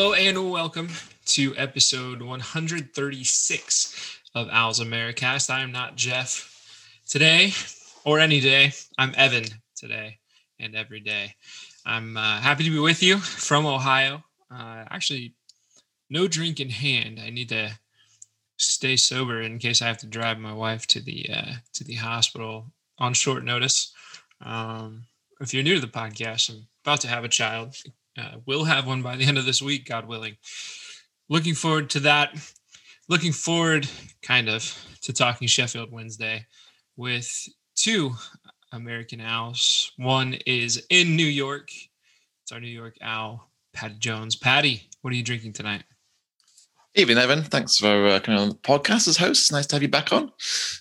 Hello and welcome to episode 136 of Owls Americast. I am not Jeff today or any day. I'm Evan today and every day. I'm uh, happy to be with you from Ohio. Uh, actually, no drink in hand. I need to stay sober in case I have to drive my wife to the uh, to the hospital on short notice. Um, if you're new to the podcast, I'm about to have a child. Uh, will have one by the end of this week, God willing. Looking forward to that. Looking forward, kind of, to talking Sheffield Wednesday with two American Owls. One is in New York. It's our New York Owl, Patty Jones. Patty, what are you drinking tonight? Evening, Evan. Thanks for uh, coming on the podcast as host. Nice to have you back on.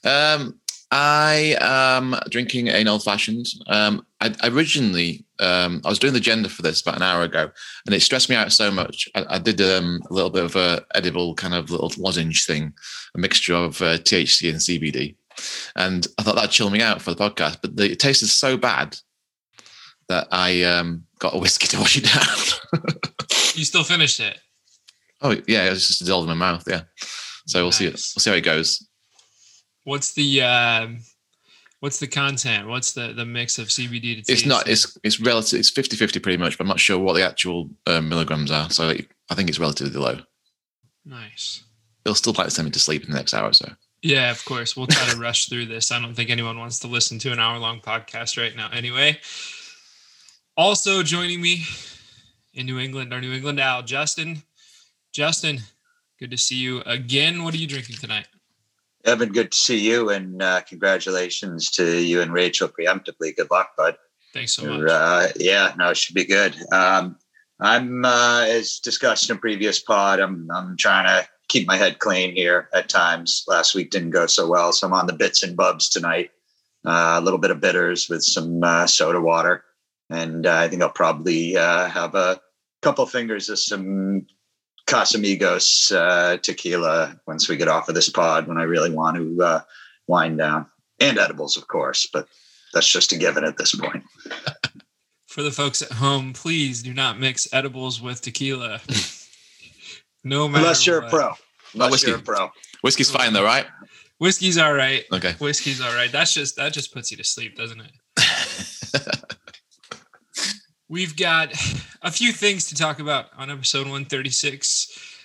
Um, I am drinking an old fashioned. Um, I, originally, um, I was doing the gender for this about an hour ago, and it stressed me out so much. I, I did um, a little bit of a edible kind of little lozenge thing, a mixture of uh, THC and CBD, and I thought that'd chill me out for the podcast. But the, it tasted so bad that I um, got a whiskey to wash it down. you still finished it? Oh yeah, it was just dissolved in my mouth. Yeah, so we'll see. We'll see how it goes. What's the uh, what's the content? What's the the mix of CBD to THC? It's not. It's it's relative. It's 50-50 pretty much, but I'm not sure what the actual uh, milligrams are. So I think it's relatively low. Nice. It'll still like to send me to sleep in the next hour or so. Yeah, of course. We'll try to rush through this. I don't think anyone wants to listen to an hour long podcast right now. Anyway, also joining me in New England, our New England Owl, Justin. Justin, good to see you again. What are you drinking tonight? Evan, good to see you, and uh, congratulations to you and Rachel preemptively. Good luck, bud. Thanks so much. Uh, yeah, no, it should be good. Um, I'm, uh, as discussed in a previous pod, I'm I'm trying to keep my head clean here at times. Last week didn't go so well, so I'm on the bits and bubs tonight. Uh, a little bit of bitters with some uh, soda water, and uh, I think I'll probably have a couple fingers of some Casamigos uh, tequila once we get off of this pod when I really want to uh, wind down, and edibles, of course, but that's just a given at this point. For the folks at home, please do not mix edibles with tequila. no matter unless you're what. a pro. Unless whiskey. you're a pro. Whiskey's fine though, right? Whiskey's all right. Okay. Whiskey's all right. That's just that just puts you to sleep, doesn't it? We've got a few things to talk about on episode 136.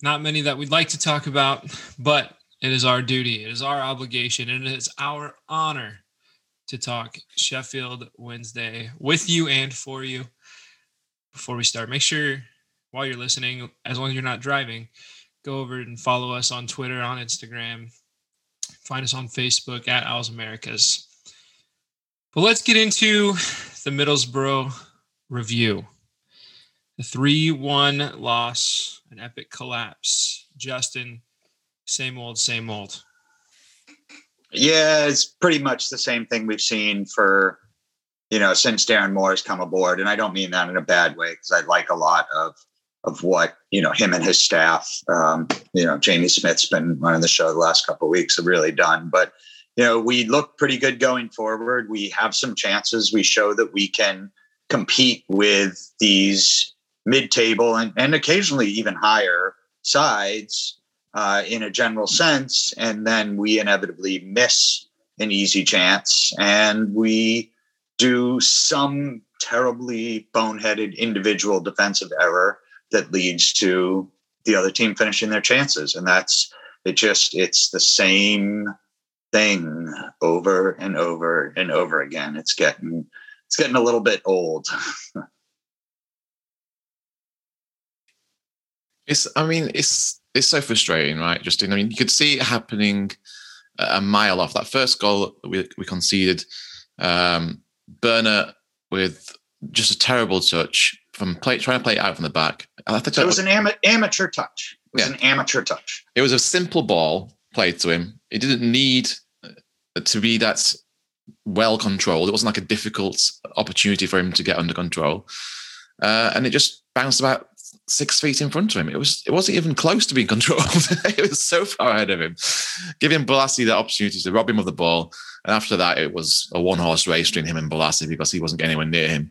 Not many that we'd like to talk about, but it is our duty, it is our obligation, and it is our honor to talk Sheffield Wednesday with you and for you. Before we start, make sure while you're listening, as long as you're not driving, go over and follow us on Twitter, on Instagram, find us on Facebook at Owls Americast. But let's get into the Middlesbrough review. The 3 1 loss, an epic collapse. Justin, same old, same old. Yeah, it's pretty much the same thing we've seen for, you know, since Darren Moore has come aboard. And I don't mean that in a bad way because I like a lot of of what you know him and his staff. Um, you know, Jamie Smith's been running the show the last couple of weeks. Have really done, but you know, we look pretty good going forward. We have some chances. We show that we can compete with these mid-table and, and occasionally even higher sides uh, in a general sense. And then we inevitably miss an easy chance and we do some terribly boneheaded individual defensive error that leads to the other team finishing their chances. And that's it just it's the same thing over and over and over again. It's getting it's getting a little bit old. it's, I mean, it's it's so frustrating, right? Justin? I mean, you could see it happening a mile off. That first goal that we we conceded, um, Börner with just a terrible touch from play, trying to play it out from the back. I think it was, was an ama- amateur touch. It was yeah. an amateur touch. It was a simple ball played to him. It didn't need to be that well controlled. It wasn't like a difficult opportunity for him to get under control, uh, and it just bounced about six feet in front of him. It was it wasn't even close to being controlled. it was so far ahead of him, giving Bolasie the opportunity to rob him of the ball. And after that, it was a one horse race between him and Bolasie because he wasn't getting anywhere near him.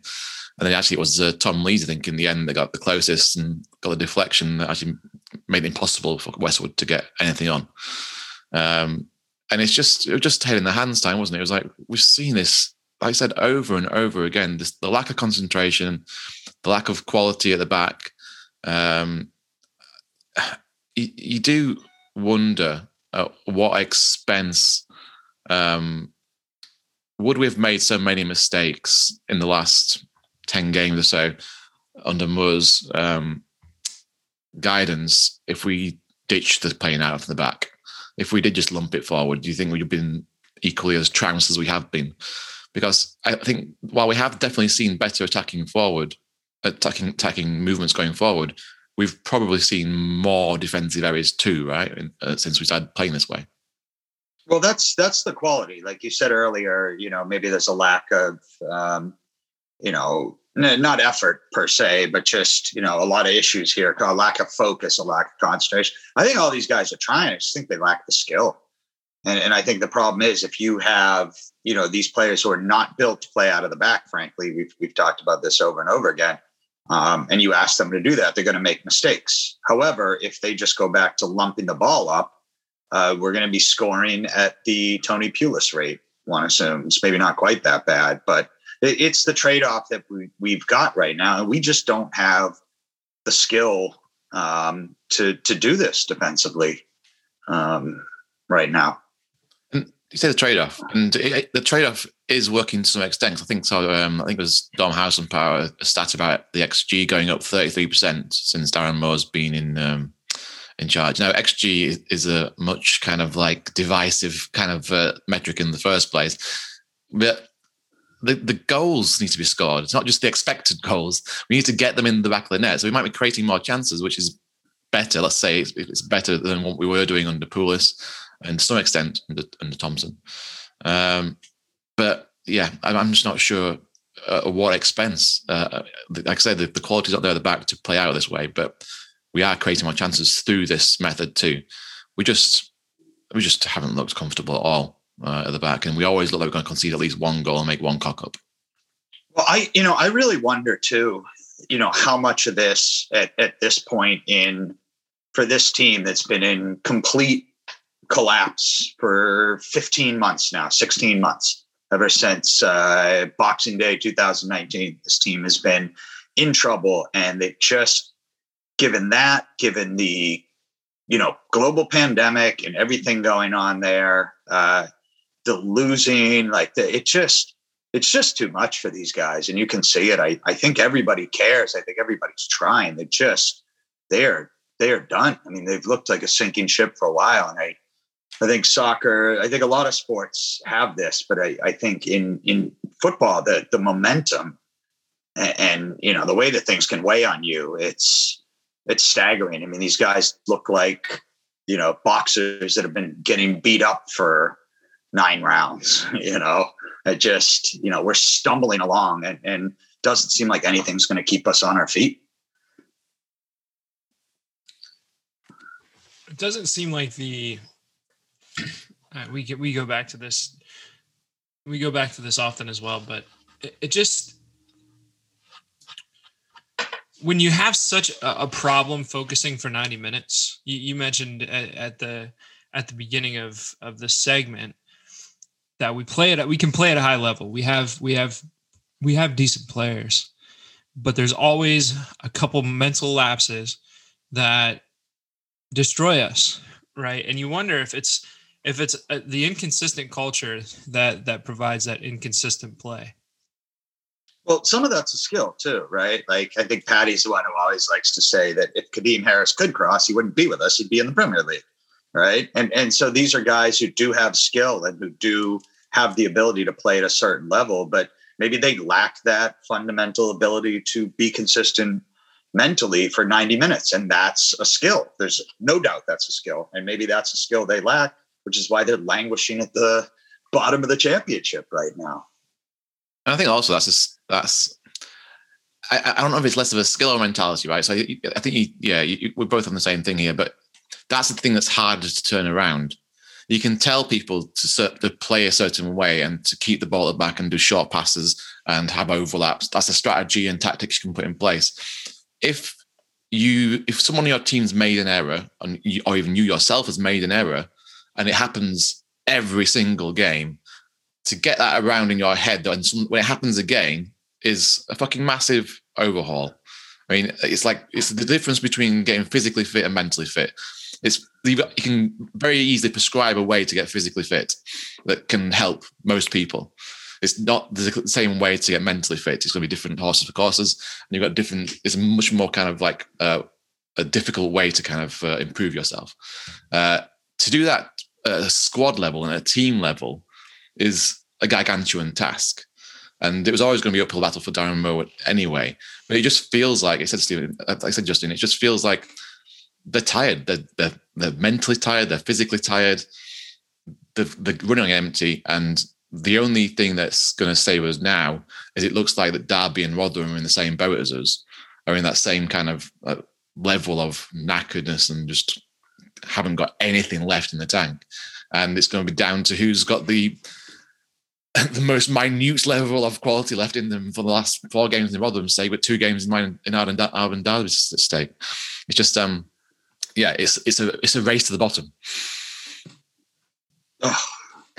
And then actually it was uh, Tom Lees, I think, in the end that got the closest and got the deflection that actually made it impossible for Westwood to get anything on. Um, and it's just it was just head in the hands time, wasn't it? It was like we've seen this, like I said, over and over again. This, the lack of concentration, the lack of quality at the back. Um, you, you do wonder at what expense um, would we have made so many mistakes in the last 10 games or so under Moore's um, guidance if we ditched the playing out of the back? If we did just lump it forward, do you think we'd have been equally as trounced as we have been? Because I think while we have definitely seen better attacking forward, attacking attacking movements going forward, we've probably seen more defensive areas too, right? Uh, since we started playing this way. Well, that's that's the quality. Like you said earlier, you know, maybe there's a lack of, um, you know, not effort per se, but just you know, a lot of issues here. A lack of focus, a lack of concentration. I think all these guys are trying. I just think they lack the skill. And, and I think the problem is if you have, you know, these players who are not built to play out of the back, frankly, we've, we've talked about this over and over again um, and you ask them to do that, they're going to make mistakes. However, if they just go back to lumping the ball up, uh, we're going to be scoring at the Tony Pulis rate. One assumes maybe not quite that bad, but it's the trade-off that we, we've got right now, and we just don't have the skill um, to to do this defensively um, right now you say the trade-off, and it, the trade-off is working to some extent. I think so. Um, I think it was Dom House and Power a stat about the XG going up thirty-three percent since Darren Moore's been in um, in charge. Now, XG is a much kind of like divisive kind of uh, metric in the first place, but the, the goals need to be scored. It's not just the expected goals. We need to get them in the back of the net. So we might be creating more chances, which is better. Let's say it's, it's better than what we were doing under Pulis and to some extent under, under Thompson. Um, but yeah, I'm just not sure uh, at what expense. Uh, like I said, the, the quality's not there at the back to play out this way, but we are creating more chances through this method too. We just we just haven't looked comfortable at all uh, at the back, and we always look like we're going to concede at least one goal and make one cock up. Well, I you know I really wonder too, you know, how much of this at, at this point in for this team that's been in complete collapse for 15 months now, 16 months, ever since uh, Boxing Day 2019. This team has been in trouble, and they've just given that, given the you know global pandemic and everything going on there, uh, the losing, like the, it just it's just too much for these guys, and you can see it. I I think everybody cares. I think everybody's trying. They just they're they're done. I mean, they've looked like a sinking ship for a while, and I I think soccer, I think a lot of sports have this, but I, I think in in football, the the momentum and, and, you know the way that things can weigh on you, it's it's staggering. I mean, these guys look like you know boxers that have been getting beat up for nine rounds. You know, it just you know we're stumbling along, and, and doesn't seem like anything's going to keep us on our feet. It doesn't seem like the uh, we get we go back to this we go back to this often as well but it, it just when you have such a, a, problem focusing for 90 minutes you, you mentioned at, at, the at the beginning of of the segment that we play it at we can play at a high level. We have we have we have decent players but there's always a couple mental lapses that destroy us. Right. And you wonder if it's if it's uh, the inconsistent culture that that provides that inconsistent play. Well, some of that's a skill too, right? Like I think Patty's the one who always likes to say that if Kadeem Harris could cross, he wouldn't be with us; he'd be in the Premier League, right? And and so these are guys who do have skill and who do have the ability to play at a certain level, but maybe they lack that fundamental ability to be consistent mentally for 90 minutes and that's a skill there's no doubt that's a skill and maybe that's a skill they lack which is why they're languishing at the bottom of the championship right now. And I think also that's just, that's I, I, don't know if it's less of a skill or mentality, right? So I, I think you, yeah, you, we're both on the same thing here, but that's the thing that's harder to turn around. You can tell people to, to play a certain way and to keep the ball at back and do short passes and have overlaps. That's a strategy and tactics you can put in place. If you, if someone on your team's made an error, and or even you yourself has made an error, and it happens every single game, to get that around in your head and when it happens again is a fucking massive overhaul. I mean, it's like it's the difference between getting physically fit and mentally fit. It's you can very easily prescribe a way to get physically fit that can help most people. It's not the same way to get mentally fit. It's going to be different horses for courses, and you've got different. It's much more kind of like uh, a difficult way to kind of uh, improve yourself. Uh, to do that at a squad level and a team level is a gargantuan task. And it was always going to be uphill battle for Darren Moore anyway. But it just feels like I said, Stephen, I said, Justin, it just feels like they're tired. They're, they're, they're mentally tired. They're physically tired. They're, they're running empty. And the only thing that's going to save us now is it looks like that Derby and Rotherham are in the same boat as us, are in that same kind of uh, level of knackeredness and just haven't got anything left in the tank. And it's going to be down to who's got the the most minute level of quality left in them for the last four games in Rotherham say, but two games in mine in Arden Arden Derby's state. It's just um yeah, it's it's a it's a race to the bottom. Oh.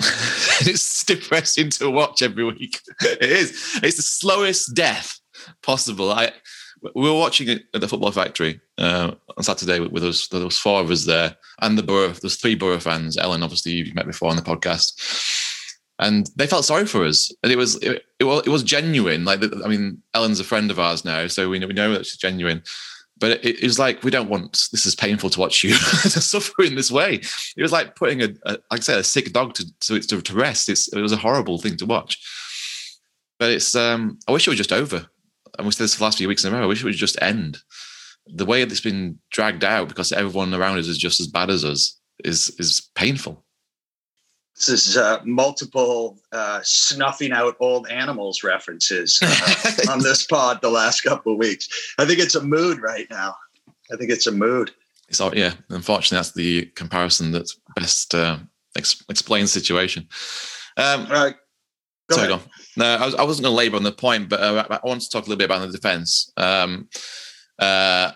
it's depressing to watch every week. It is. It's the slowest death possible. I we were watching it at the Football Factory uh, on Saturday with, with us. There was four of us there, and the Borough. There's three Borough fans. Ellen, obviously, you've met before on the podcast and they felt sorry for us. And it was it, it was it was genuine. Like I mean, Ellen's a friend of ours now, so we know we know that she's genuine. But it, was like we don't want this is painful to watch you suffer in this way. It was like putting a, a like I said a sick dog to to, to, to rest. It's, it was a horrible thing to watch. But it's um I wish it was just over. And we said this the last few weeks in a row. I wish it would just end. The way it's been dragged out because everyone around us is just as bad as us is is painful. This is uh, multiple uh, snuffing out old animals references uh, on this pod the last couple of weeks. I think it's a mood right now. I think it's a mood. It's all, yeah. Unfortunately, that's the comparison that best uh, ex- explains the situation. Um, go sorry, go No, I, was, I wasn't going to labour on the point, but uh, I want to talk a little bit about the defence. Um, uh,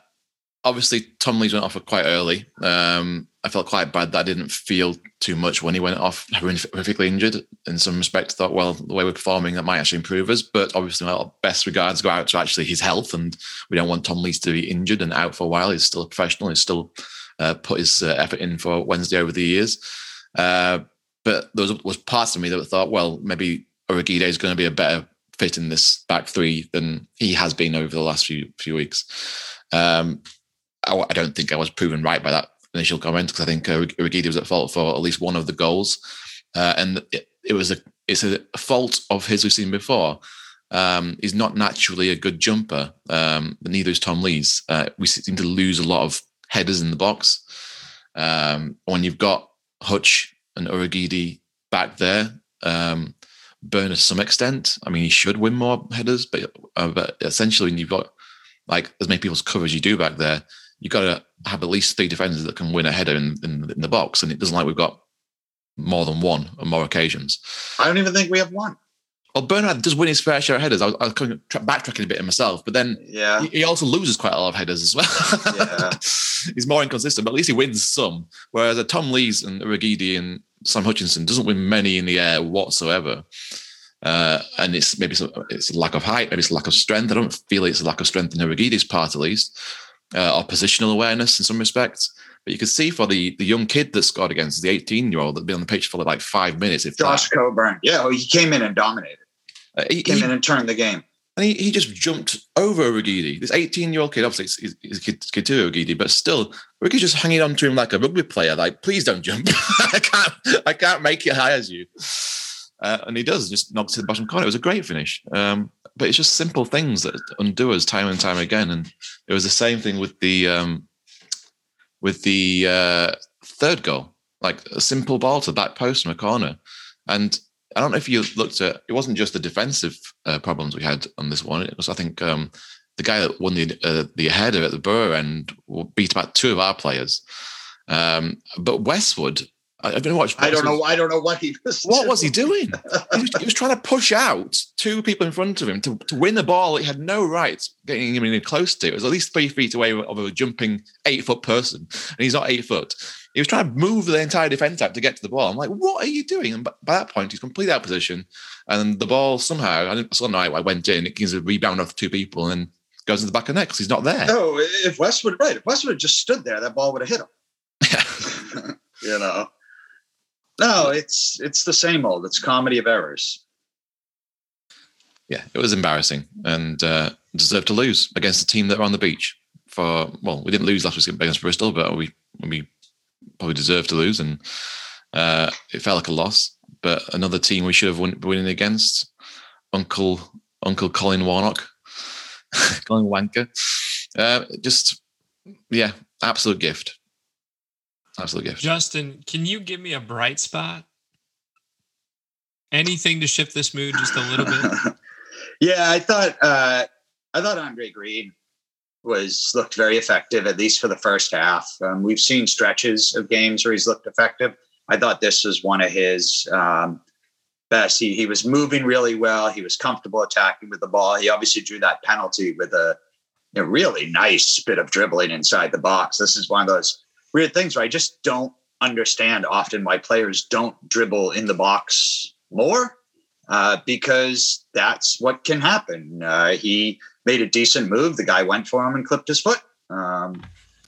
obviously, Tom Lees went off quite early. Um, I felt quite bad that I didn't feel too much when he went off horrifically injured. In some respect, I thought, well, the way we're performing, that might actually improve us. But obviously, my best regards go out to actually his health, and we don't want Tom Lees to be injured and out for a while. He's still a professional. He's still uh, put his uh, effort in for Wednesday over the years. Uh, but there was, was parts of me that thought, well, maybe Urhoghide is going to be a better fit in this back three than he has been over the last few few weeks. Um, I, I don't think I was proven right by that initial comment because I think uh, Urhoghide was at fault for at least one of the goals, uh, and it, it, was a it's a fault of his we've seen before. Um, he's not naturally a good jumper. Um, neither is Tom Lees. Uh, we seem to lose a lot of headers in the box. Um, when you've got Hutch and Urhoghide back there, um, Burn to some extent. I mean, he should win more headers, but, uh, but essentially, when you've got like as many people's cover as you do back there, you've got to have at least three defenders that can win a header in, in, in the box, and it doesn't like we've got more than one on more occasions. I don't even think we have one. Well, Börner does win his fair share of headers. I was, I was kind of backtracking a bit in myself, but then yeah, he, also loses quite a lot of headers as well. yeah. He's more inconsistent, but at least he wins some. Whereas a Tom Lees and Urhoghide and Sam Hutchinson doesn't win many in the air whatsoever. Uh, and it's maybe some, it's a lack of height, maybe it's a lack of strength. I don't feel it's a lack of strength in Urhoghide's part, at least uh, or positional awareness in some respects. But you can see for the the young kid that scored against the 18 year old that been on the pitch for like five minutes. If Josh that. Coburn, yeah, well, he came in and dominated. Uh, he, came he, in and turned the game. And he, he just jumped over Urhoghide. This 18 year old kid, obviously, he's, he's a kid, kid too, Urhoghide, but still, Urhoghide's just hanging on to him like a rugby player. Like, please don't jump. I can't, I can't make it high as you. Uh, and he does, just knocks to the bottom corner. It was a great finish. Um, but it's just simple things that undo us time and time again. And it was the same thing with the um, with the uh, third goal, like a simple ball to back post from a corner. And I don't know if you looked at it wasn't just the defensive uh, problems we had on this one. It was I think um, the guy that won the uh, the header at the Borough end beat about two of our players. Um, but Westwood, I, I don't watch. I don't know. I don't know what he was. What was he doing? he, was, he was trying to push out two people in front of him to, to win the ball. He had no right getting him in close to. It was at least three feet away of a jumping eight foot person, and he's not eight foot. He was trying to move the entire defense out to get to the ball. I'm like, what are you doing? And by that point, he's completely out of position, and the ball somehow I don't know. I went in. It gives a rebound off two people and goes in the back of the net because he's not there. No, if Westwood right, if Westwood just stood there, that ball would have hit him. you know. No, it's it's the same old. It's comedy of errors. Yeah, it was embarrassing and uh, deserved to lose against the team that were on the beach. For well, we didn't lose last week against Bristol, but we we probably deserved to lose, and uh, it felt like a loss. But another team we should have won, winning against, Uncle Uncle Colin Warnock, Colin Wanker, uh, just yeah, absolute gift. Absolute gift. Justin, can you give me a bright spot? Anything to shift this mood just a little bit? yeah, I thought uh, I thought Andre Green was looked very effective, at least for the first half. Um, we've seen stretches of games where he's looked effective. I thought this was one of his um, best. He he was moving really well. He was comfortable attacking with the ball. He obviously drew that penalty with a, a really nice bit of dribbling inside the box. This is one of those weird things where I just don't understand often why players don't dribble in the box more uh, because that's what can happen. Uh, he made a decent move. The guy went for him and clipped his foot. Um,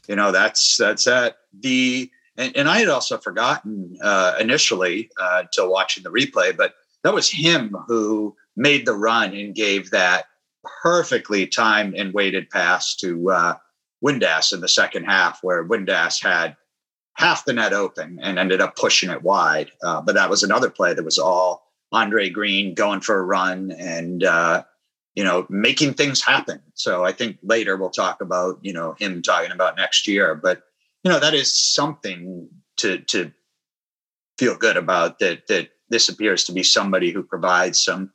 you know, that's that's that. The and, and I had also forgotten uh, initially uh, to watching the replay, but that was him who made the run and gave that perfectly timed and weighted pass to uh, Windass in the second half, where Windass had half the net open and ended up pushing it wide. Uh, but that was another play that was all Andre Green going for a run and uh, you know making things happen. So I think later we'll talk about you know him talking about next year, but you know that is something to to feel good about that that this appears to be somebody who provides some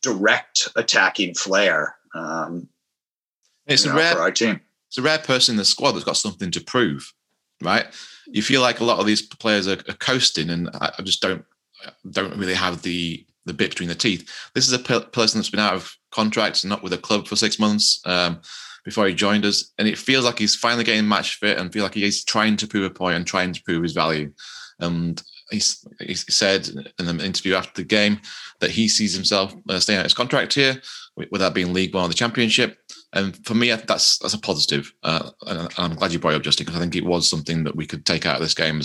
direct attacking flair. Um, it's a know, for our team it's a rare person in the squad that's got something to prove, right? You feel like a lot of these players are, are coasting, and I, I, just don't don't really have the the bit between the teeth. This is a pe- person that's been out of contract, and not with a club for six months um, before he joined us, and it feels like he's finally getting match fit and feel like he's trying to prove a point and trying to prove his value. And he's, he said in the interview after the game that he sees himself uh, staying out his contract here, without being League One or the Championship. And for me, that's that's a positive. Uh, and I'm glad you brought it up, Justin, because I think it was something that we could take out of this game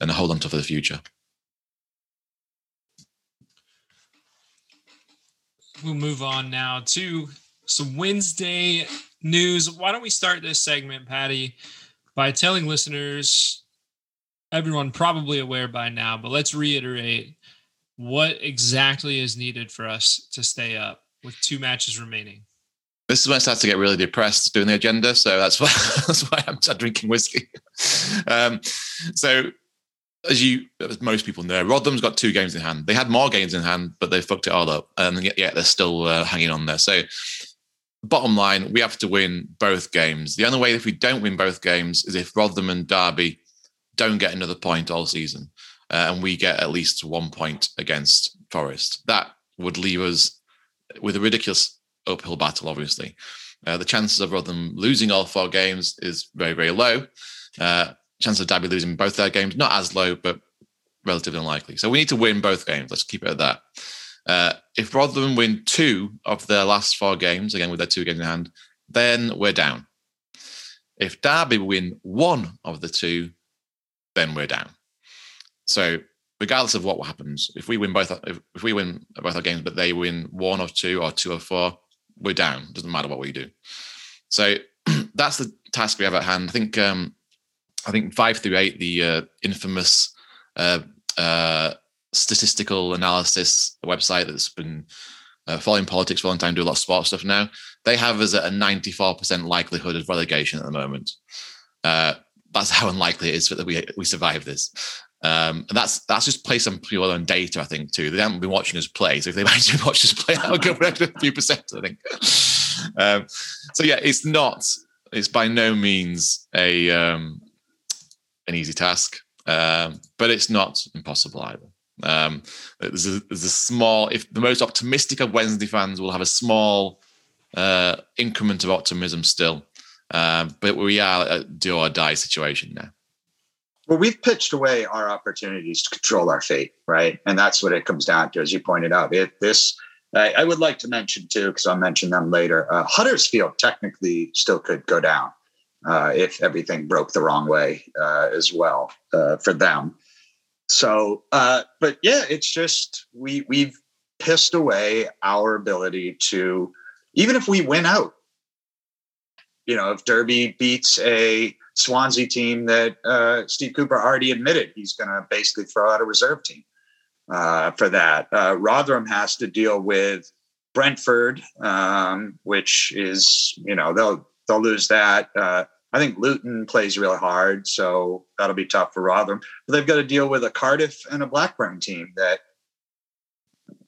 and hold on to for the future. We'll move on now to some Wednesday news. Why don't we start this segment, Patty, by telling listeners, everyone probably aware by now, but let's reiterate what exactly is needed for us to stay up with two matches remaining. This is when I start to get really depressed doing the agenda, so that's why that's why I'm drinking whiskey. Um, so, as you, as most people know, Rotherham's got two games in hand. They had more games in hand, but they fucked it all up, and yet, yet they're still uh, hanging on there. So, bottom line, we have to win both games. The only way if we don't win both games is if Rotherham and Derby don't get another point all season, uh, and we get at least one point against Forest. That would leave us with a ridiculous uphill battle, obviously. Uh, the chances of Rotherham losing all four games is very, very low. Uh, chance of Derby losing both their games, not as low, but relatively unlikely. So we need to win both games. Let's keep it at that. Uh, if Rotherham win two of their last four games, again with their two games in hand, then we're down. If Derby win one of the two, then we're down. So regardless of what happens, if we win both, if, if we win both our games, but they win one or two or two or four, we're down. Doesn't matter what we do. So that's the task we have at hand. I think, um, I think FiveThirtyEight, the uh, infamous uh, uh, statistical analysis website that's been uh, following politics for a long time, do a lot of sports stuff now. They have us at a 94% likelihood of relegation at the moment. Uh, that's how unlikely it is that we we survive this. Um, and that's that's just based on pure on data, I think, too. They haven't been watching us play. So if they've actually watched us play, would go for a few percent, I think. Um, so yeah, it's not, it's by no means a um, an easy task. um, but it's not impossible either. Um, there's, a, there's a small, if the most optimistic of Wednesday fans will have a small uh, increment of optimism still, um, but we are a do or die situation now. Well, we've pitched away our opportunities to control our fate, right? And that's what it comes down to, as you pointed out. This, I, I would like to mention too, because I'll mention them later. Uh, Huddersfield technically still could go down uh, if everything broke the wrong way uh, as well uh, for them. So, uh, but yeah, it's just we we've pissed away our ability to, even if we win out, you know, if Derby beats a Swansea team that uh, Steve Cooper already admitted he's going to basically throw out a reserve team uh, for that. Uh, Rotherham has to deal with Brentford, um, which is you know they'll they'll lose that. Uh, I think Luton plays really hard, so that'll be tough for Rotherham. But they've got to deal with a Cardiff and a Blackburn team that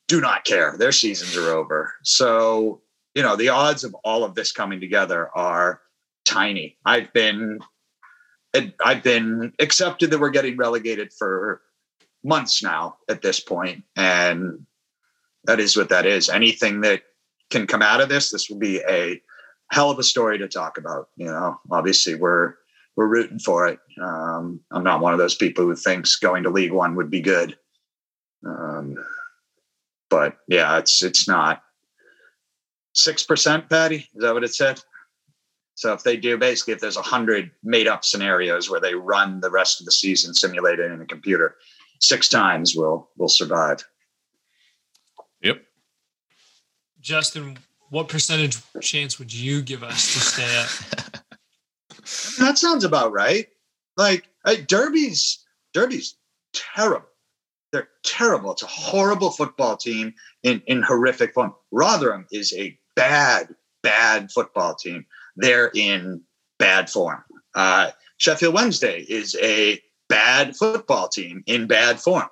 do not care. Their seasons are over. So you know the odds of all of this coming together are tiny. I've been I've been accepted that we're getting relegated for months now at this point, and that is what that is. Anything that can come out of this, this will be a hell of a story to talk about. You know, obviously we're we're rooting for it. Um, I'm not one of those people who thinks going to League One would be good, um, but yeah, it's it's not six percent, Patty. Is that what it said? So if they do, basically, if there's a hundred made up scenarios where they run the rest of the season simulated in a computer, six times will will survive. Yep. Justin, what percentage chance would you give us to stay up? that sounds about right. Like hey, Derby's Derby's terrible. They're terrible. It's a horrible football team in in horrific form. Rotherham is a bad, bad football team they're in bad form. Uh, Sheffield Wednesday is a bad football team in bad form.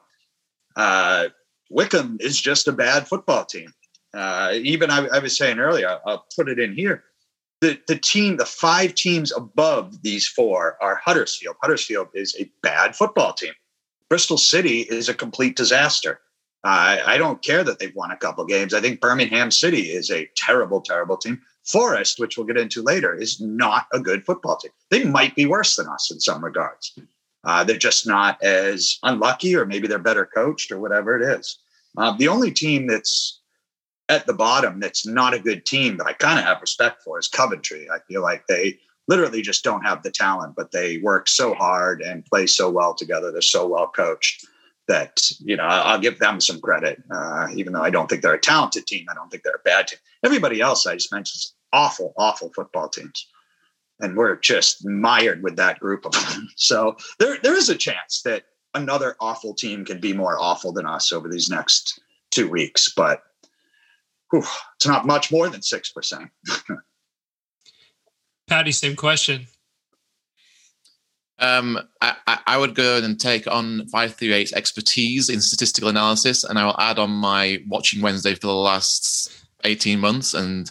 Uh, Wycombe is just a bad football team. Uh, even I, I, was saying earlier, I'll put it in here. The, the team, the five teams above these four are Huddersfield. Huddersfield is a bad football team. Bristol City is a complete disaster. Uh, I don't care that they've won a couple games. I think Birmingham City is a terrible, terrible team. Forest, which we'll get into later, is not a good football team. They might be worse than us in some regards. Uh, they're just not as unlucky, or maybe they're better coached, or whatever it is. Uh, the only team that's at the bottom that's not a good team that I kind of have respect for is Coventry. I feel like they literally just don't have the talent, but they work so hard and play so well together. They're so well coached that you know I'll give them some credit, uh, even though I don't think they're a talented team. I don't think they're a bad team. Everybody else I just mentioned is awful, awful football teams. And we're just mired with that group of them. So there, there is a chance that another awful team can be more awful than us over these next two weeks, but whew, it's not much more than 6%. Patty, same question. Um, I, I would go and take on 538's expertise in statistical analysis, and I will add on my watching Wednesday for the last 18 months and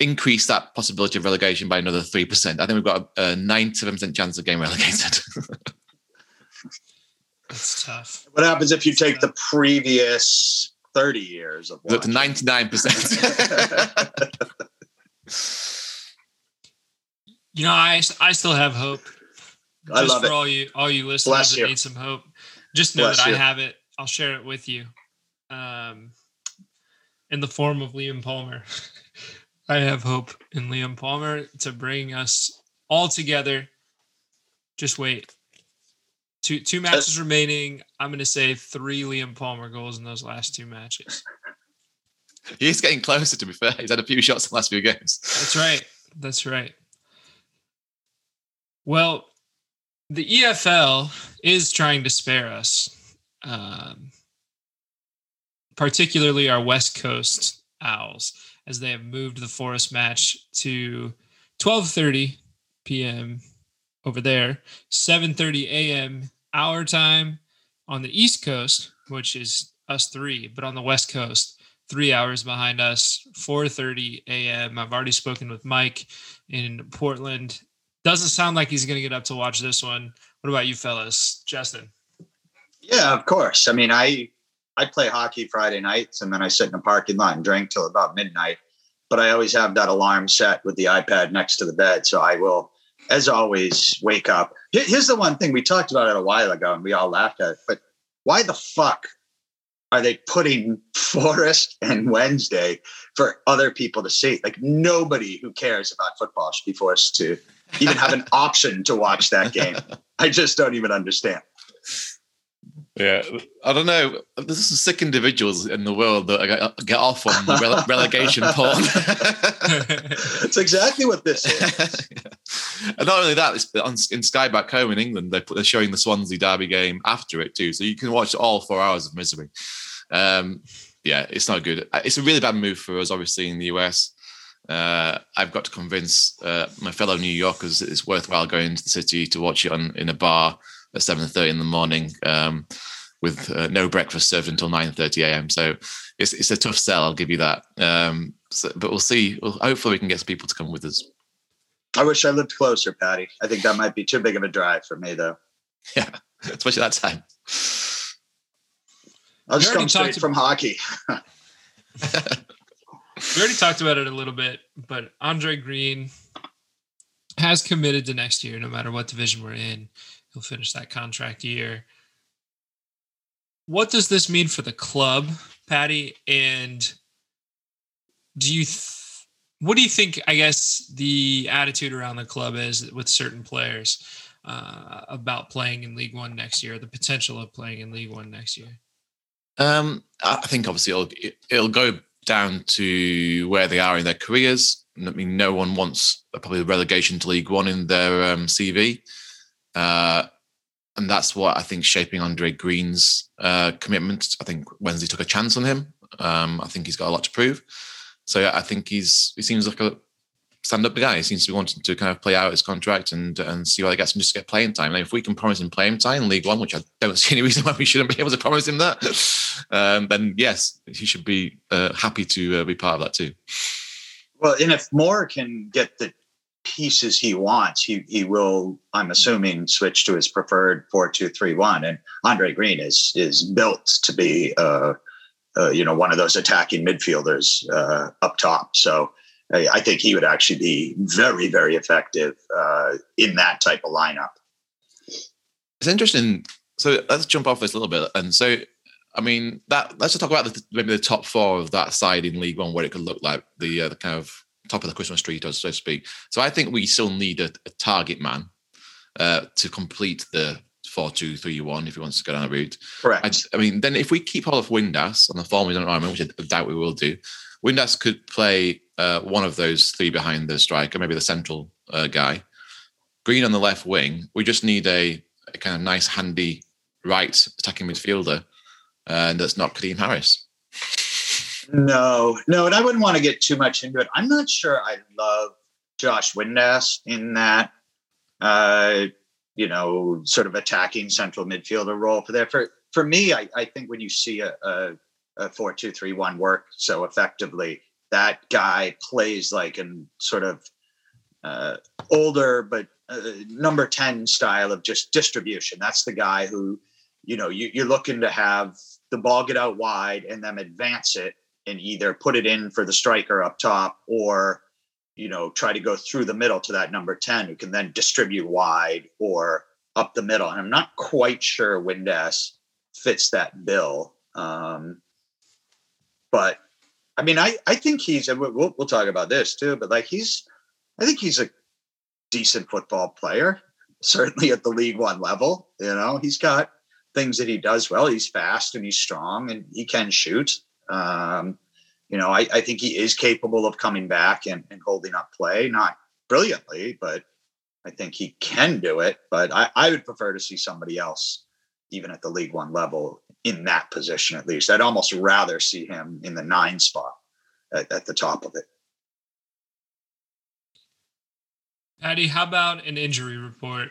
increase that possibility of relegation by another 3%. I think we've got a, a 97% chance of getting relegated. That's tough. What happens if you take the previous 30 years of watching? 99%. you know, I, I still have hope. I love for it. all you all you listeners Bless that you. need some hope. Just know Bless that you. I have it. I'll share it with you. Um, in the form of Liam Palmer. I have hope in Liam Palmer to bring us all together. Just wait. Two two matches remaining. I'm going to say three Liam Palmer goals in those last two matches. He's getting closer. To be fair, he's had a few shots in the last few games. That's right. That's right. Well, the EFL is trying to spare us, um, particularly our West Coast Owls as they have moved the Forest match to 12:30 p.m. over there, 7:30 a.m. our time on the East Coast, which is us three, but on the West Coast, three hours behind us, 4:30 a.m. I've already spoken with Mike in Portland. Doesn't sound like he's going to get up to watch this one. What about you, fellas, Justin? Yeah, of course. I mean, I I play hockey Friday nights and then I sit in a parking lot and drink till about midnight. But I always have that alarm set with the iPad next to the bed. So I will, as always, wake up. Here's the one thing we talked about it a while ago and we all laughed at it. But why the fuck are they putting Forest and Wednesday for other people to see? Like nobody who cares about football should be forced to even have an option to watch that game. I just don't even understand. Yeah, I don't know. There's some sick individuals in the world that get off on rele- relegation porn. That's exactly what this is. and not only that, it's on, in Sky back home in England, they're, they're showing the Swansea Derby game after it too, so you can watch all four hours of misery. Um, yeah, it's not good. It's a really bad move for us, obviously, in the US. Uh, I've got to convince uh, my fellow New Yorkers that it's worthwhile going to the city to watch it on in a bar at 7.30 in the morning um, with uh, no breakfast served until 9.30 a.m. So it's, it's a tough sell, I'll give you that. Um, so, but we'll see. Well, hopefully we can get some people to come with us. I wish I lived closer, Patty. I think that might be too big of a drive for me, though. Yeah, especially that time. I'll just come straight from hockey. we already talked about it a little bit, but Andre Green has committed to next year, no matter what division we're in he'll finish that contract year. What does this mean for the club, Patty? And do you, th- what do you think? I guess the attitude around the club is with certain players uh, about playing in League One next year, the potential of playing in League One next year. Um, I think obviously it'll it'll go down to where they are in their careers. I mean, no one wants probably relegation to League One in their um, CV. Uh, and that's what I think shaping Andre Green's uh, commitment. I think Wednesday took a chance on him. Um, I think he's got a lot to prove. So yeah, I think he's he seems like a stand-up guy. He seems to be wanting to kind of play out his contract and and see what he gets and just get playing time. And if we can promise him playing time in League One, which I don't see any reason why we shouldn't be able to promise him that, um, then yes, he should be uh, happy to uh, be part of that too. Well, and if Moore can get the pieces he wants, he he will, I'm assuming, switch to his preferred four two three one. And Andre Green is is built to be uh, uh you know one of those attacking midfielders uh, up top. So I, think he would actually be very very effective uh, in that type of lineup. It's interesting. So let's jump off this a little bit. And so I mean, that let's just talk about the, maybe the top four of that side in League One, what it could look like. The uh, the kind of top of the Christmas tree, so to speak. So I think we still need a, a target man uh, to complete the four two three one if he wants to go down that route. Correct. I, I mean, then if we keep hold of Windass on the form we don't which I doubt we will do, Windass could play uh, one of those three behind the striker, maybe the central uh, guy. Green on the left wing. We just need a, a kind of nice, handy right attacking midfielder, and that's not Kadeem Harris. No, no, and I wouldn't want to get too much into it. I'm not sure I love Josh Windass in that, uh, you know, sort of attacking central midfielder role for there. For for me, I, I think when you see a, a, a four two three one work so effectively, that guy plays like an sort of uh, older but uh, number ten style of just distribution. That's the guy who, you know, you, you're looking to have the ball get out wide and then advance it and either put it in for the striker up top or you know try to go through the middle to that number 10 who can then distribute wide or up the middle and i'm not quite sure windass fits that bill um, but i mean i i think he's we'll, we'll talk about this too but like he's i think he's a decent football player certainly at the league one level you know? He's got things that he does well. He's fast and he's strong and he can shoot. Um, you know, I, I, think he is capable of coming back and, and, holding up play, not brilliantly, but I think he can do it. But I, I, would prefer to see somebody else, even at the League One level, in that position at least. I'd almost rather see him in the nine spot at, at the top of it. Patty, how about an injury report?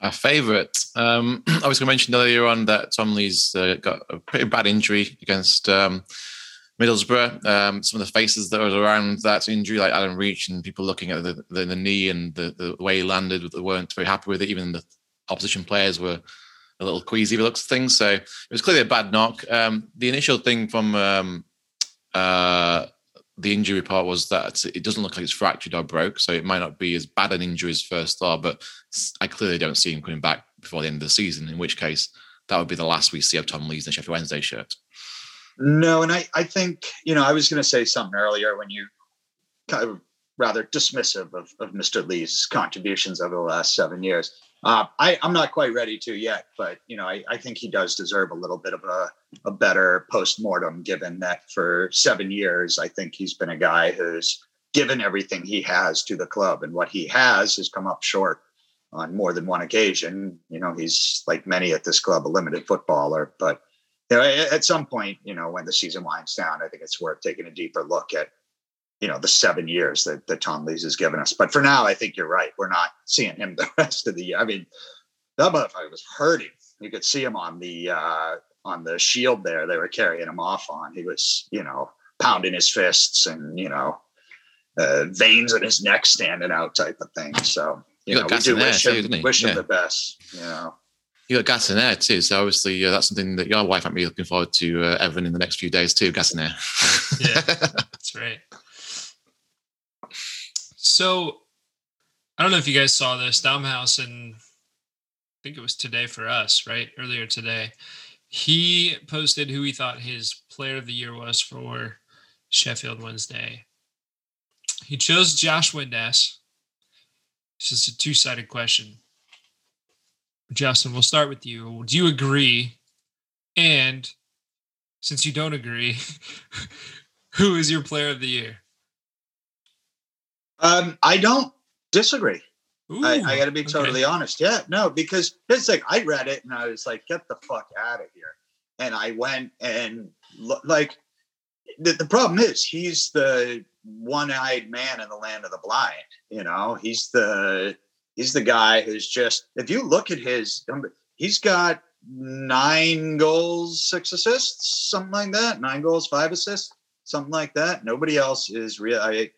Our favourite. Um, I was going to mention earlier on that Tom Lees uh, got a pretty bad injury against um, Middlesbrough. Um, some of the faces that were around that injury, like Adam Reach and people looking at the, the, the knee and the, the way he landed, they weren't very happy with it. Even the opposition players were a little queasy looks things. So it was clearly a bad knock. Um, the initial thing from um, uh, the injury report was that it doesn't look like it's fractured or broke, so it might not be as bad an injury as first thought. But I clearly don't see him coming back before the end of the season. In which case, that would be the last we see of Tom Lees in the Sheffield Wednesday shirt. No, and I, I think you know I was going to say something earlier when you kind of rather dismissive of, of Mr. Lees' contributions over the last seven years. Uh, I, I'm not quite ready to yet, but you know, I, I think he does deserve a little bit of a, a better post-mortem given that for seven years, I think he's been a guy who's given everything he has to the club and what he has has come up short on more than one occasion. You know, he's like many at this club, a limited footballer, but you know, at some point, you know, when the season winds down, I think it's worth taking a deeper look at you know the seven years that, that Tom Lees has given us. But for now, I think you're right. We're not seeing him the rest of the year. I mean, that motherfucker was hurting. You could see him on the uh, on the shield there. They were carrying him off on. He was, you know, pounding his fists and you know, uh, veins in his neck standing out, type of thing. So you, you know, we do wish, him, too, wish yeah. him the best. You know. You got gas in there too, so obviously uh, that's something that your wife might be looking forward to, uh, Evan, in the next few days too. Gas in there. yeah, that's right. So I don't know if you guys saw this. Dom Howson I think it was today for us, right? Earlier today. He posted who he thought his player of the year was for Sheffield Wednesday. He chose Josh Windass. This is a two-sided question. Justin, we'll start with you. Do you agree? And since you don't agree, who is your player of the year? Um, I don't disagree. Ooh, I, I got to be totally okay. honest. Yeah, no, because it's like I read it and I was like, "Get the fuck out of here!" And I went and like the, the problem is he's the one-eyed man in the land of the blind. You know, he's the he's the guy who's just. If you look at his, he's got nine goals, six assists, something like that. Nine goals, five assists, something like that. Nobody else is real. I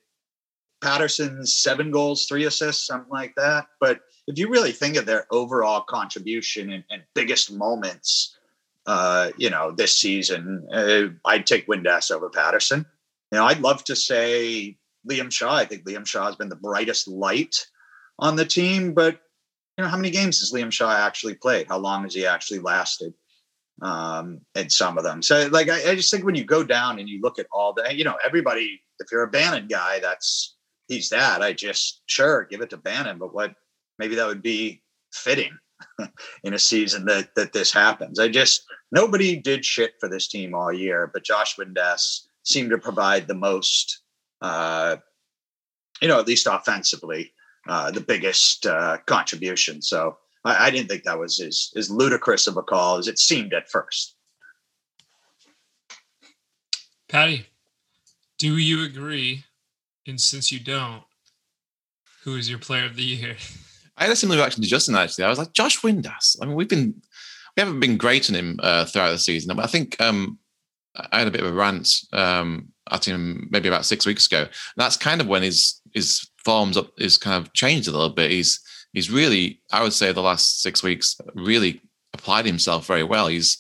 Paterson's seven goals, three assists, something like that. But if you really think of their overall contribution and, and biggest moments, uh, you know, this season, uh, I'd take Windass over Paterson. You know, I'd love to say Liam Shaw. I think Liam Shaw has been the brightest light on the team, but you know, how many games has Liam Shaw actually played? How long has he actually lasted? Um, in some of them. So like I, I just think when you go down and you look at all the, you know, everybody, if you're a Bannon guy, that's he's that. I just sure give it to Bannon, but what maybe that would be fitting in a season that that this happens. I just nobody did shit for this team all year, but Josh Windass seemed to provide the most, uh, you know, at least offensively, uh, the biggest uh, contribution. So I, I didn't think that was as as ludicrous of a call as it seemed at first. Patty, do you agree and since you don't, who is your player of the year? I had a similar reaction to Justin actually. I was like, Josh Windass. I mean, we've been we haven't been great on him uh, throughout the season, but I think um, I had a bit of a rant um, at him maybe about six weeks ago. And that's kind of when his his forms up is kind of changed a little bit. He's he's really, I would say, the last six weeks really applied himself very well. He's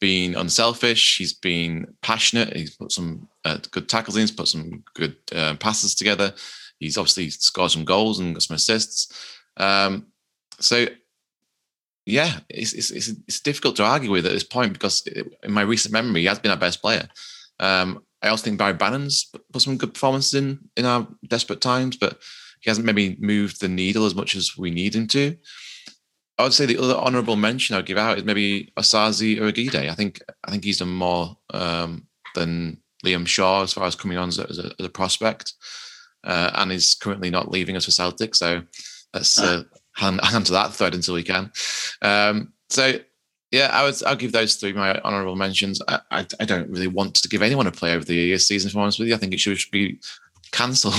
been unselfish. He's been passionate. He's put some uh, good tackles in. He's put some good uh, passes together. He's obviously scored some goals and got some assists. Um, so, yeah, it's, it's, it's, it's, difficult to argue with at this point because in my recent memory, he has been our best player. Um, I also think Barry Bannon's put some good performances in in our desperate times, but he hasn't maybe moved the needle as much as we need him to. I would say the other honourable mention I'd give out is maybe Osaze Urhoghide. I think I think he's done more um, than Liam Shaw as far as coming on as a, as a, as a prospect, uh, and is currently not leaving us for Celtic. So let's uh, hand, hand to that thread until we can. Um, so yeah, I would I'll give those three my honourable mentions. I, I, I don't really want to give anyone a play over the year season. If I'm honest with you, I think it should, should be cancelled.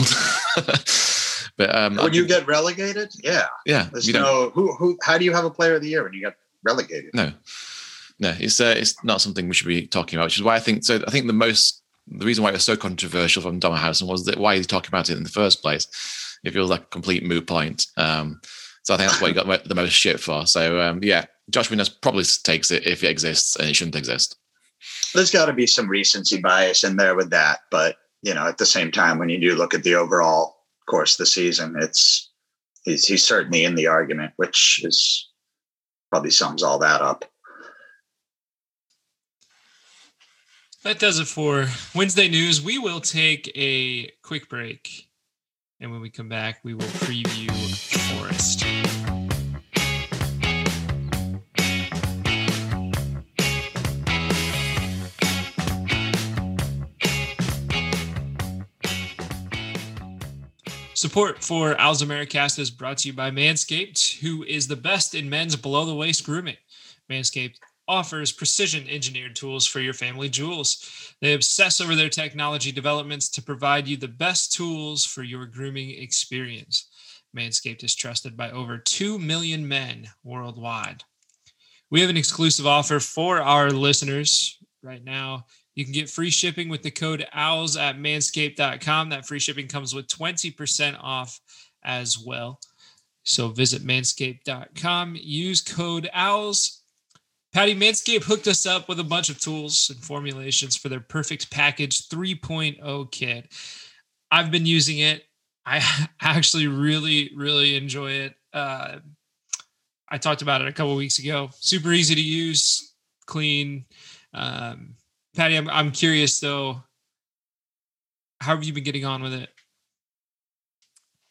But um, when you get relegated, yeah, yeah, There's no who who. How do you have a player of the year when you get relegated? No, no, it's uh, it's not something we should be talking about. Which is why I think so. I think the most the reason why it was so controversial from Dom Howson was that why he's talking about it in the first place. It feels like a complete moot point. Um, so I think that's what he got the most shit for. So um, yeah, Josh Windass probably takes it if it exists and it shouldn't exist. There's got to be some recency bias in there with that, but you know, at the same time, when you do look at the overall course the season, it's he's he's certainly in the argument, which is probably sums all that up. That does it for Wednesday news. We will take a quick break. And when we come back, we will preview Support for Owls Americast is brought to you by Manscaped, who is the best in men's below the waist grooming. Manscaped offers precision engineered tools for your family jewels. They obsess over their technology developments to provide you the best tools for your grooming experience. Manscaped is trusted by over 2 million men worldwide. We have an exclusive offer for our listeners right now. You can get free shipping with the code OWLS at manscaped.com. That free shipping comes with 20% off as well. So visit manscaped.com, use code OWLS. Patty Manscaped hooked us up with a bunch of tools and formulations for their perfect package 3.0 kit. I've been using it. I actually really, really enjoy it. Uh, I talked about it a couple weeks ago. Super easy to use, clean. Um, Patty, I'm I'm curious though. How have you been getting on with it?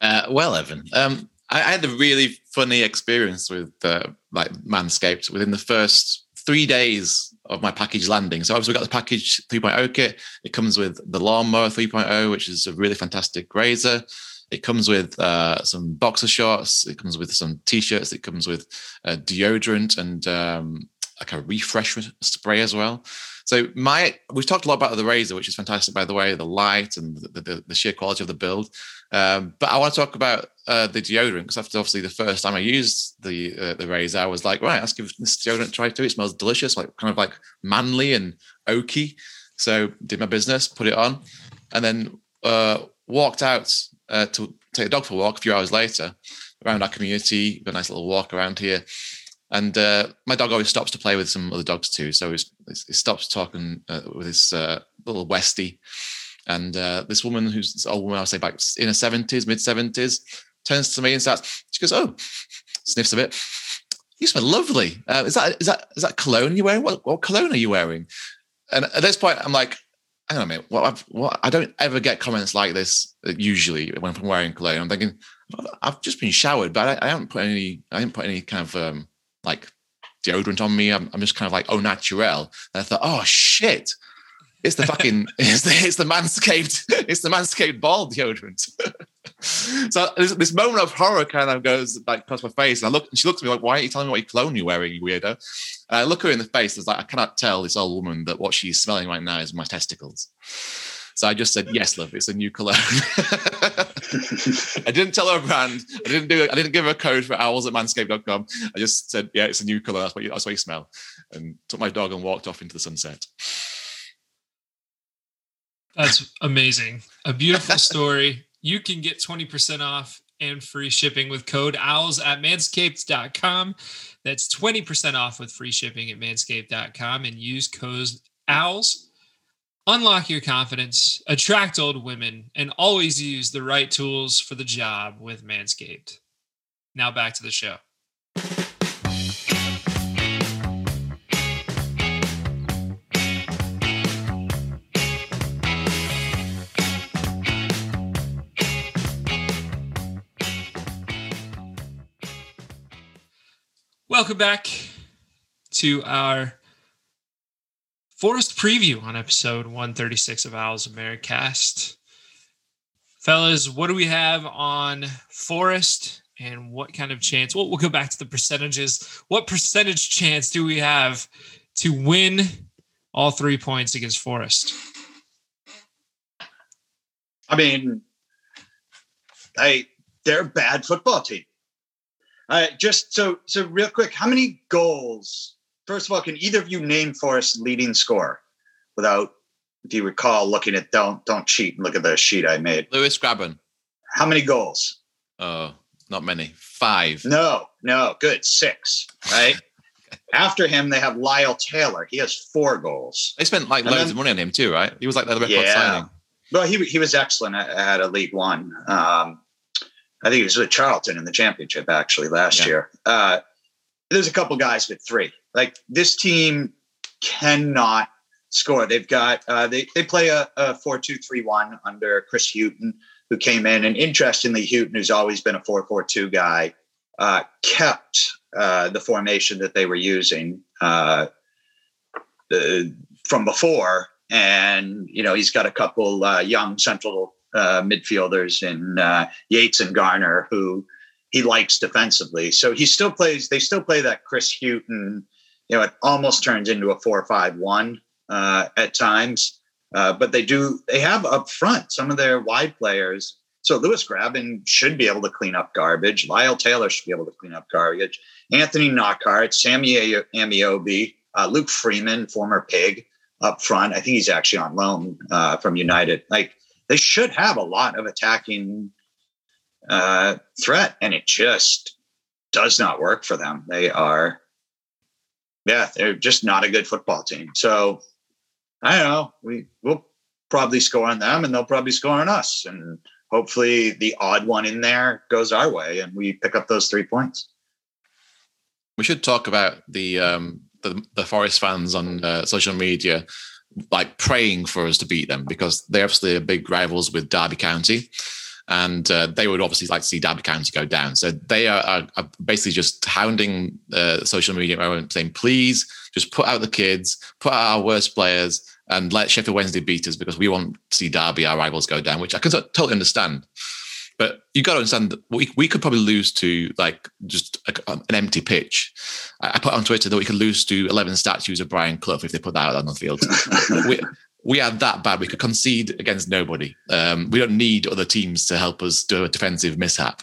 Uh, well, Evan, um, I, I, had a really funny experience with uh, like Manscaped within the first three days of my package landing. So obviously we got the package 3.0 kit. It comes with the lawnmower 3.0, which is a really fantastic razor. It comes with uh, some boxer shorts. It comes with some t-shirts. It comes with uh, deodorant and um, like a refresh spray as well. So my we've talked a lot about the razor, which is fantastic by the way, the light and the, the, the sheer quality of the build. Um, but I want to talk about uh, the deodorant because after obviously the first time I used the uh, the razor, I was like, right, let's give this deodorant a try too. It smells delicious, like kind of like manly and oaky. So did my business, put it on, and then uh, walked out uh, to take a dog for a walk a few hours later around our community. A nice little walk around here. And uh, my dog always stops to play with some other dogs too. So he stops talking uh, with his uh, little Westie. And uh, this woman, who's this old woman, I'll say back in her 70s, mid 70s, turns to me and starts, she goes, Oh, sniffs a bit. You smell lovely. Uh, is that is that is that cologne you're wearing? What, what cologne are you wearing? And at this point, I'm like, hang on a minute. What, I've, what I don't ever get comments like this uh, usually when I'm wearing cologne. I'm thinking, I've just been showered, but I, I haven't put any. I didn't put any kind of um, like deodorant on me. I'm, I'm just kind of like oh natural. And I thought, oh shit, it's the fucking it's the it's the manscaped it's the manscaped ball deodorant. so this, this, moment of horror kind of goes like across my face, and I look and she looks at me like, why aren't you telling me what cologne you're wearing, you weirdo? And I look her in the face. It's like I cannot tell this old woman that what she's smelling right now is my testicles. So I just said, yes, love, it's a new cologne. I didn't tell her a brand. I didn't do. I didn't give her a code for owls at manscaped.com. I just said, yeah, it's a new color. That's what you, that's what you smell. And took my dog and walked off into the sunset. That's amazing. A beautiful story. You can get 20% off and free shipping with code owls at manscaped.com. That's 20% off with free shipping at manscaped.com and use code owls Unlock your confidence, attract old women, and always use the right tools for the job with Manscaped. Now back to the show. Welcome back to our Forest preview on episode 136 of Owls Americast. Fellas, what do we have on Forest and what kind of chance? Well, we'll go back to the percentages. What percentage chance do we have to win all three points against Forest? I mean, I they're a bad football team. Uh, just so so real quick, how many goals first of all, can either of you name Forest's leading score without, if you recall, looking at don't don't cheat and look at the sheet I made. Lewis Grabban. How many goals? Oh, not many. Five. No, no, good. Six, right? After him, they have Lyle Taylor. He has four goals. They spent like And loads then- of money on him too, right? He was like the record Yeah. signing. Well, he he was excellent at, at a League One. Um, I think he was with Charlton in the championship actually last Yeah. year. Uh, there's a couple guys with three. Like this team cannot score. They've got uh, they they play a, a four two three one under Chris Hughton, who came in, and interestingly, Hughton, who's always been a four four two guy, uh, kept uh, the formation that they were using uh, uh, from before, and you know he's got a couple uh, young central uh, midfielders in uh, Yates and Garner who he likes defensively. So he still plays. They still play that Chris Hughton. You know, it almost turns into a four-five-one uh, at times, uh, but they do. They have up front some of their wide players. So Lewis Grabban should be able to clean up garbage. Lyle Taylor should be able to clean up garbage. Anthony Knockaert, Sammy Ameobi, uh, Luke Freeman, former Pig, up front. I think he's actually on loan uh, from United. Like they should have a lot of attacking uh, threat, and it just does not work for them. They are, yeah, they're just not a good football team. So I don't know. We will probably score on them, and they'll probably score on us, and hopefully the odd one in there goes our way, and we pick up those three points. We should talk about the um, the, the Forest fans on uh, social media, like praying for us to beat them because they're obviously big rivals with Derby County, and uh, they would obviously like to see Derby County go down. So they are, are, are basically just hounding uh, social media, at the moment, saying, "Please, just put out the kids, put out our worst players." And let Sheffield Wednesday beat us because we want to see Derby, our rivals, go down, which I can totally understand. But you got to understand that we, we could probably lose to like just a, an empty pitch. I, I put on Twitter that we could lose to 11 statues of Brian Clough if they put that out on the field. we, we are that bad. We could concede against nobody. Um, we don't need other teams to help us do a defensive mishap.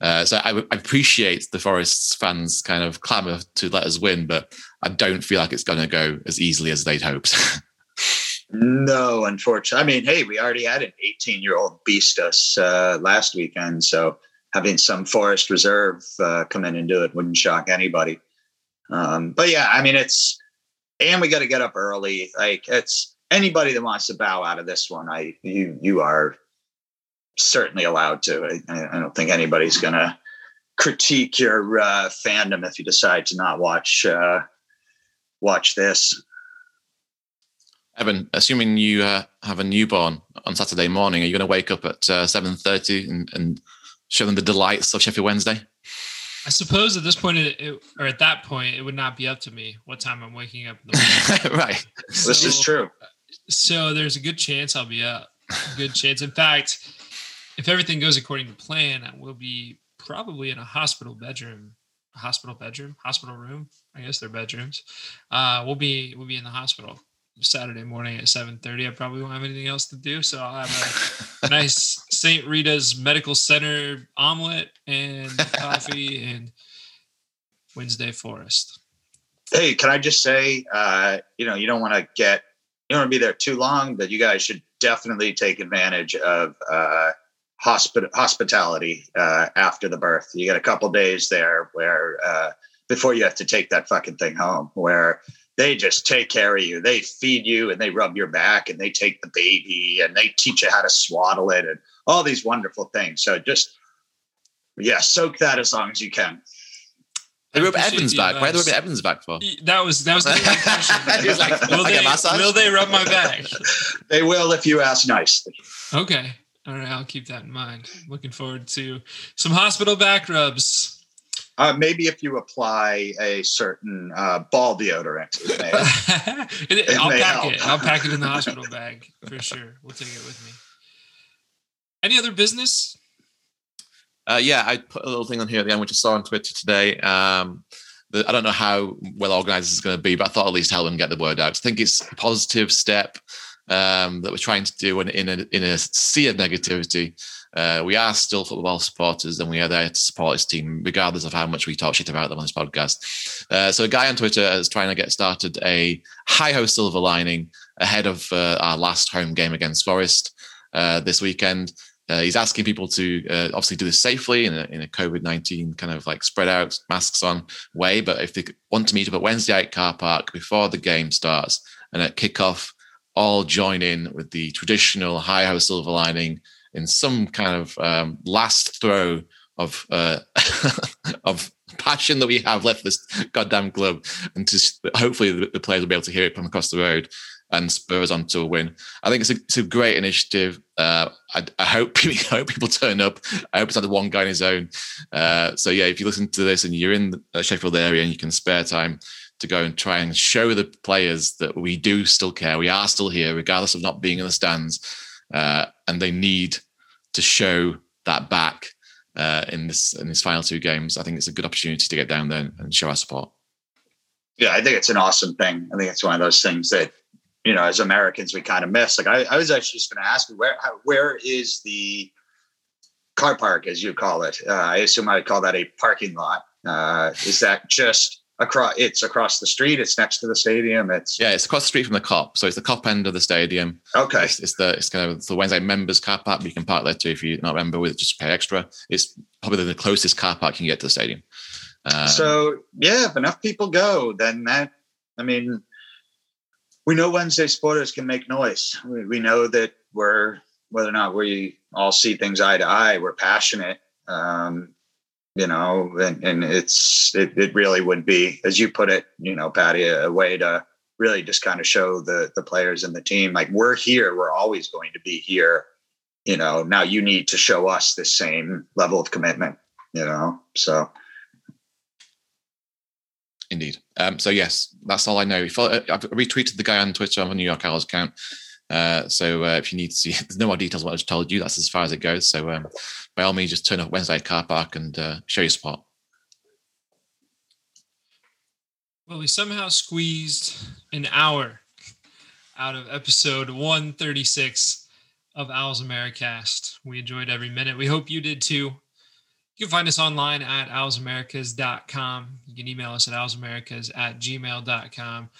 Uh, so I, I appreciate the Forest fans' kind of clamour to let us win, but I don't feel like it's going to go as easily as they'd hoped. No, unfortunately. I mean, hey, we already had an 18 year old beast us uh, last weekend. So having some Forest Reserve uh, come in and do it wouldn't shock anybody. Um, but yeah, I mean, it's, and we got to get up early. Like it's anybody that wants to bow out of this one. I, you, you are certainly allowed to. I, I don't think anybody's going to critique your uh, fandom if you decide to not watch, uh, watch this. Evan, assuming you uh, have a newborn on Saturday morning, are you going to wake up at uh, seven thirty and, and show them the delights of Sheffield Wednesday? I suppose at this point, it, it, or at that point, it would not be up to me what time I'm waking up. In the morning. right. This is true. So there's a good chance I'll be up. A good chance. In fact, if everything goes according to plan, I will be probably in a hospital bedroom. Hospital bedroom, hospital room. I guess they're bedrooms. Uh, we'll be we'll be in the hospital Saturday morning at 7:30. I probably won't have anything else to do, so I'll have a nice St. Rita's Medical Center omelet and coffee and Wednesday Forest. Hey, can I just say, uh, you know, you don't want to get, you don't want to be there too long, but you guys should definitely take advantage of uh, hospit- hospitality uh, after the birth. You get a couple days there where uh, before you have to take that fucking thing home, where they just take care of you. They feed you and they rub your back and they take the baby and they teach you how to swaddle it and all these wonderful things. So just, yeah, soak that as long as you can. They rub Evans back. Why are they rubbing Evans back for? That was that was the question. He was like, will, "I get they, massage?" will they rub my back? They will if you ask nicely. Okay. All right. I'll keep that in mind. Looking forward to some hospital back rubs. Uh, maybe if you apply a certain uh, ball deodorant. it may- It- I'll may pack help. it. I'll pack it in the hospital bag for sure. We'll take it with me. Any other business? Uh, yeah, I put a little thing on here at the end, which I saw on Twitter today. Um, the, I don't know how well organized it's going to be, but I thought at least help them get the word out. I think it's a positive step um, that we're trying to do in, in, a, in a sea of negativity. Uh, we are still football supporters and we are there to support this team, regardless of how much we talk shit about them on this podcast. Uh, so, a guy on Twitter is trying to get started a high ho silver lining ahead of uh, our last home game against Forest uh, this weekend. Uh, he's asking people to uh, obviously do this safely in a, in a COVID 19 kind of like spread out, masks on way. But if they want to meet up at Wednesday night car park before the game starts and at kickoff, all join in with the traditional high ho silver lining in some kind of um, last throw of uh, of passion that we have left this goddamn club, and to hopefully the, the, players will be able to hear it from across the road and spur us on to a win. I think it's a, it's a great initiative. Uh, I, I, hope I hope people turn up. I hope it's not the one guy on his own. Uh, so yeah, if you listen to this and you're in the Sheffield area and you can spare time to go and try and show the players that we do still care, we are still here, regardless of not being in the stands, uh, and they need to show that back uh, in this in these final two games. I think it's a good opportunity to get down there and show our support. Yeah, I think it's an awesome thing. I think it's one of those things that you know, as Americans, we kind of miss. Like, I, I was actually just going to ask you where how, where is the car park, as you call it? Uh, I assume I would call that a parking lot. Uh, is that just across? It's across the street. It's next to the stadium. It's yeah, it's across the street from the Kop. So it's the Kop end of the stadium. Okay, it's, it's the it's kind of the Wednesday members car park. You can park there too if you're not a member with just pay extra. It's probably the closest car park you can get to the stadium. Um, so yeah, if enough people go, then that I mean we know Wednesday supporters can make noise. We, we know that we're whether or not we all see things eye to eye, we're passionate. Um, you know, and, and it's it, it really would be, as you put it, you know, Patty, a, a way to really just kind of show the the players and the team like we're here, we're always going to be here. You know, now you need to show us the same level of commitment. You know, so Indeed. Um, so yes, that's all I know. Follow, uh, I've retweeted the guy on Twitter on the New York Owls account. Uh, so uh, if you need to see, there's no more details what I just told you. That's as far as it goes. So um, by all means, just turn up Wednesday car park and uh, show your support. Well, we somehow squeezed an hour out of episode 136 of Owls Americast. We enjoyed every minute. We hope you did too. You can find us online at owlsamericas.com. You can email us at owlsamericas at gmail.com.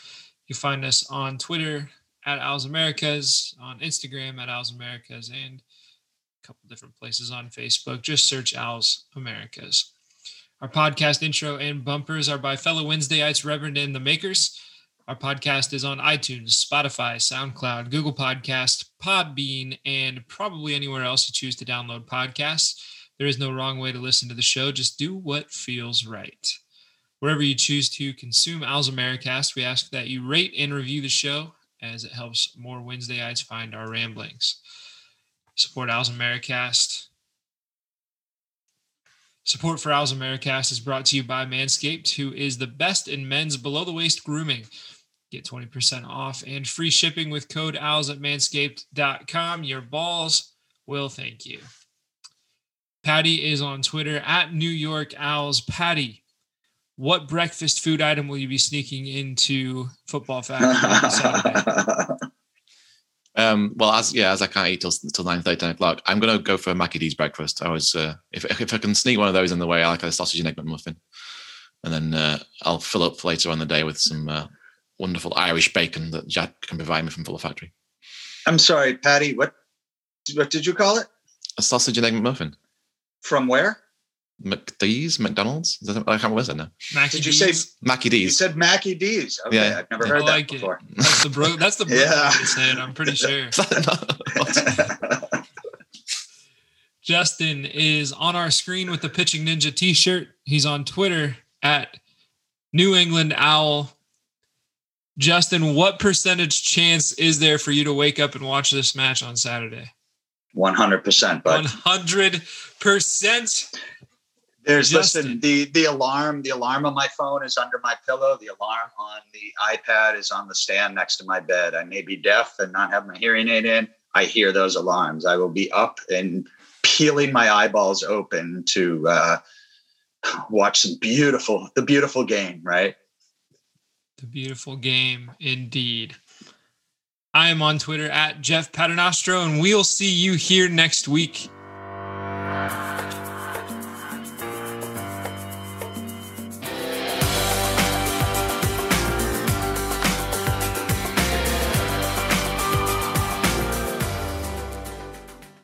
You can find us on Twitter at owlsamericas, on Instagram at owlsamericas, and a couple different places on Facebook. Just search Owls Americas. Our podcast intro and bumpers are by fellow Wednesdayites, Reverend and the Makers. Our podcast is on iTunes, Spotify, SoundCloud, Google Podcast, Podbean, and probably anywhere else you choose to download podcasts. There is no wrong way to listen to the show. Just do what feels right. Wherever you choose to consume Owls Americast, we ask that you rate and review the show as it helps more Wednesdayites find our ramblings. Support Owls Americast. Support for Owls Americast is brought to you by Manscaped, who is the best in men's below the waist grooming. Get 20% off and free shipping with code OWLS at manscaped.com. Your balls will thank you. Patty is on Twitter at New York Owls. Patty, what breakfast food item will you be sneaking into Football Factory Um, well, as yeah, as I can't eat till till nine thirty, ten o'clock, I'm gonna go for Mackie D's breakfast. I was uh, if if I can sneak one of those in the way, I like a sausage and egg McMuffin, and then uh, I'll fill up later on the day with some uh, wonderful Irish bacon that Jack can provide me from Football Factory. I'm sorry, Patty. What what did you call it? A sausage and egg McMuffin. From where? McDee's, McDonald's. I can't remember what now. Mackie Did you say Mackie D's? You said Mackie D's. Okay, yeah. I've never heard I like that before. It. That's the bro. That's the bro yeah. way to say it. I'm pretty sure. Justin is on our screen with the Pitching Ninja T-shirt. He's on Twitter at New England Owl. Justin, what percentage chance is there for you to wake up and watch this match on Saturday? 100%. But 100%. There's Justin. listen, the the alarm, the alarm on my phone is under my pillow. The alarm on the iPad is on the stand next to my bed. I may be deaf and not have my hearing aid in. I hear those alarms. I will be up and peeling my eyeballs open to uh, watch some beautiful, the beautiful game, right? The beautiful game, indeed. I am on Twitter at Jeff Paternostro, and we'll see you here next week